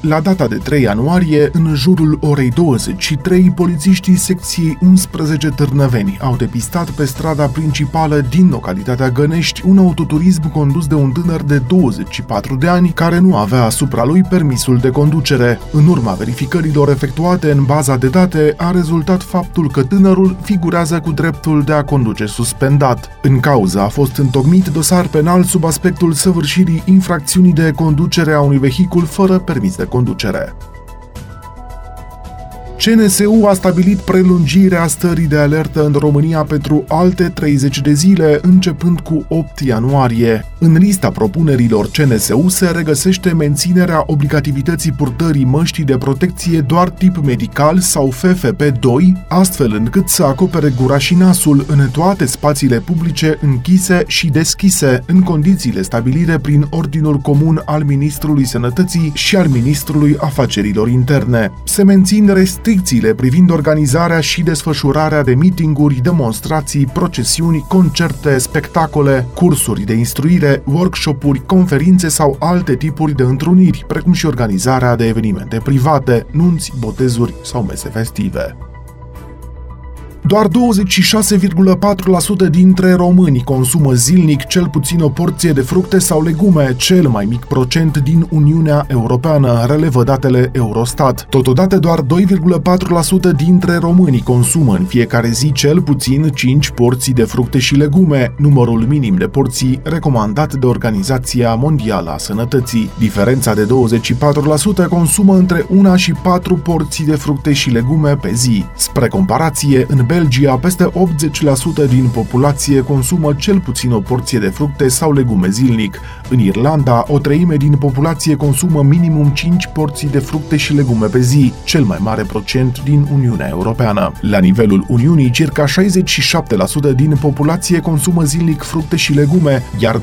la data de 3 ianuarie, în jurul orei 23, polițiștii secției 11 Târnăveni au depistat pe strada principală din localitatea Gănești un autoturism condus de un tânăr de 24 de ani care nu avea asupra lui permisul de conducere. În urma verificărilor efectuate în baza de date, a rezultat faptul că tânărul figurează cu dreptul de a conduce suspendat. În cauza a fost întocmit dosar penal sub aspectul săvârșirii infracțiunii de conducere a unui vehicul fără permis de conducere. CNSU a stabilit prelungirea stării de alertă în România pentru alte 30 de zile, începând cu 8 ianuarie. În lista propunerilor CNSU se regăsește menținerea obligativității purtării măștii de protecție doar tip medical sau FFP2, astfel încât să acopere gura și nasul în toate spațiile publice închise și deschise, în condițiile stabilite prin Ordinul Comun al Ministrului Sănătății și al Ministrului Afacerilor Interne. Se mențin restricții restricțiile privind organizarea și desfășurarea de mitinguri, demonstrații, procesiuni, concerte, spectacole, cursuri de instruire, workshopuri, conferințe sau alte tipuri de întruniri, precum și organizarea de evenimente private, nunți, botezuri sau mese festive. Doar 26,4% dintre români consumă zilnic cel puțin o porție de fructe sau legume, cel mai mic procent din Uniunea Europeană, relevă datele Eurostat. Totodată, doar 2,4% dintre români consumă în fiecare zi cel puțin 5 porții de fructe și legume, numărul minim de porții recomandat de Organizația Mondială a Sănătății. Diferența de 24% consumă între 1 și 4 porții de fructe și legume pe zi. Spre comparație, în Belgia, peste 80% din populație consumă cel puțin o porție de fructe sau legume zilnic. În Irlanda, o treime din populație consumă minimum 5 porții de fructe și legume pe zi, cel mai mare procent din Uniunea Europeană. La nivelul Uniunii, circa 67% din populație consumă zilnic fructe și legume, iar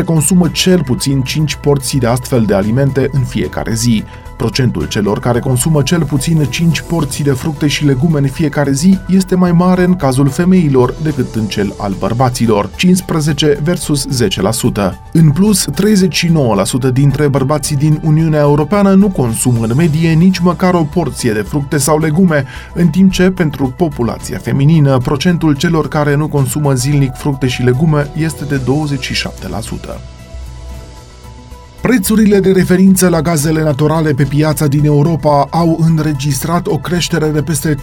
12% consumă cel puțin 5 porții de astfel de alimente în fiecare zi. Procentul celor care consumă cel puțin 5 porții de fructe și legume în fiecare zi este mai mare în cazul femeilor decât în cel al bărbaților, 15 versus 10%. În plus, 39% dintre bărbații din Uniunea Europeană nu consumă în medie nici măcar o porție de fructe sau legume, în timp ce pentru populația feminină, procentul celor care nu consumă zilnic fructe și legume este de 27%. Prețurile de referință la gazele naturale pe piața din Europa au înregistrat o creștere de peste 30%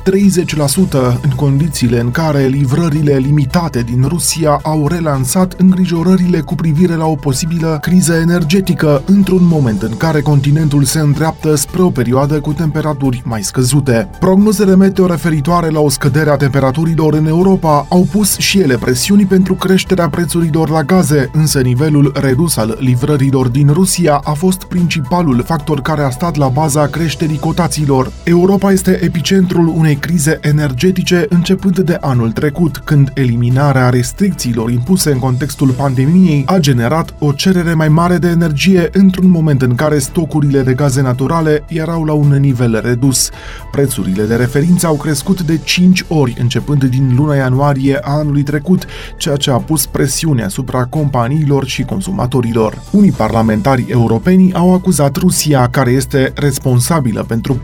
în condițiile în care livrările limitate din Rusia au relansat îngrijorările cu privire la o posibilă criză energetică într-un moment în care continentul se îndreaptă spre o perioadă cu temperaturi mai scăzute. Prognozele meteo referitoare la o scădere a temperaturilor în Europa au pus și ele presiuni pentru creșterea prețurilor la gaze, însă nivelul redus al livrărilor din Rusia Rusia a fost principalul factor care a stat la baza creșterii cotațiilor. Europa este epicentrul unei crize energetice începând de anul trecut, când eliminarea restricțiilor impuse în contextul pandemiei a generat o cerere mai mare de energie într-un moment în care stocurile de gaze naturale erau la un nivel redus. Prețurile de referință au crescut de 5 ori începând din luna ianuarie a anului trecut, ceea ce a pus presiune asupra companiilor și consumatorilor. Unii parlamentari europenii au acuzat Rusia, care este responsabilă pentru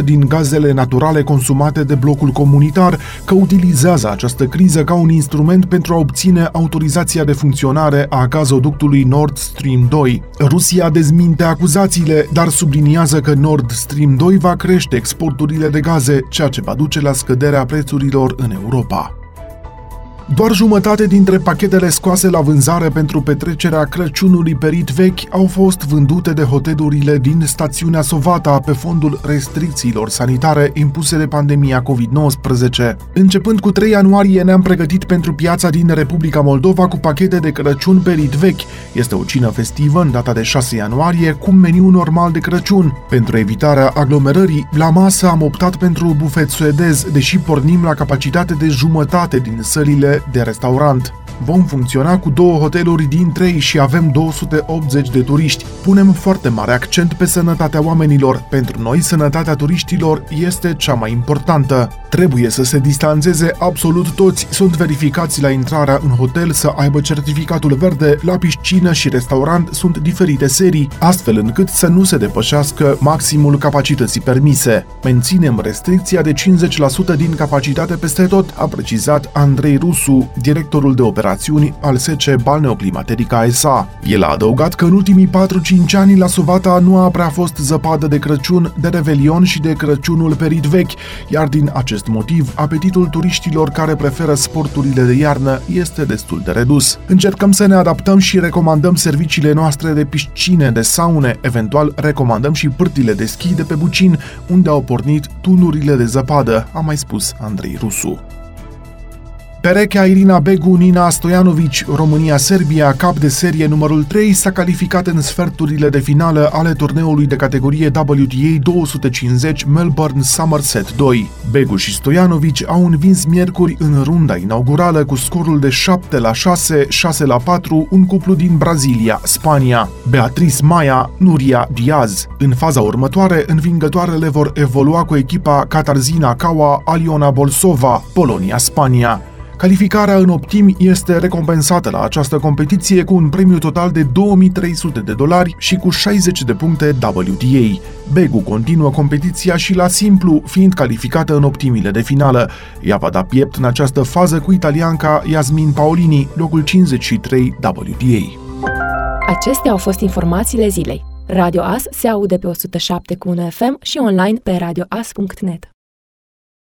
40% din gazele naturale consumate de blocul comunitar, că utilizează această criză ca un instrument pentru a obține autorizația de funcționare a gazoductului Nord Stream 2. Rusia dezminte acuzațiile, dar subliniază că Nord Stream 2 va crește exporturile de gaze, ceea ce va duce la scăderea prețurilor în Europa. Doar jumătate dintre pachetele scoase la vânzare pentru petrecerea Crăciunului perit vechi au fost vândute de hotelurile din stațiunea Sovata pe fondul restricțiilor sanitare impuse de pandemia COVID-19. Începând cu 3 ianuarie ne-am pregătit pentru piața din Republica Moldova cu pachete de Crăciun perit vechi. Este o cină festivă în data de 6 ianuarie cu meniu normal de Crăciun. Pentru evitarea aglomerării, la masă am optat pentru bufet suedez, deși pornim la capacitate de jumătate din sălile de restaurant. Vom funcționa cu două hoteluri din trei și avem 280 de turiști. Punem foarte mare accent pe sănătatea oamenilor. Pentru noi, sănătatea turiștilor este cea mai importantă. Trebuie să se distanțeze absolut toți, sunt verificați la intrarea în hotel să aibă certificatul verde, la piscină și restaurant sunt diferite serii, astfel încât să nu se depășească maximul capacității permise. Menținem restricția de 50% din capacitate peste tot, a precizat Andrei Rusu, directorul de operațiuni al SC Balneoclimaterica SA. El a adăugat că în ultimii 4-5 ani la Suvata nu a prea fost zăpadă de Crăciun, de Revelion și de Crăciunul perit vechi, iar din acest motiv, apetitul turiștilor care preferă sporturile de iarnă este destul de redus. Încercăm să ne adaptăm și recomandăm serviciile noastre de piscine, de saune, eventual recomandăm și pârtile de schi de pe Bucin, unde au pornit tunurile de zăpadă, a mai spus Andrei Rusu. Perechea Irina Begu, Nina Stojanovic, România-Serbia, cap de serie numărul 3, s-a calificat în sferturile de finală ale turneului de categorie WTA 250 Melbourne Somerset 2. Begu și Stojanovic au învins miercuri în runda inaugurală cu scorul de 7 la 6, 6 la 4, un cuplu din Brazilia, Spania. Beatriz Maia, Nuria Diaz. În faza următoare, învingătoarele vor evolua cu echipa Catarzina Kawa, Aliona Bolsova, Polonia-Spania. Calificarea în optimi este recompensată la această competiție cu un premiu total de 2300 de dolari și cu 60 de puncte WTA. Begu continuă competiția și la simplu, fiind calificată în optimile de finală. Ea va da piept în această fază cu italianca Yasmin Paolini, locul 53 WTA. Acestea au fost informațiile zilei. Radio As se aude pe 107 cu FM și online pe radioas.net.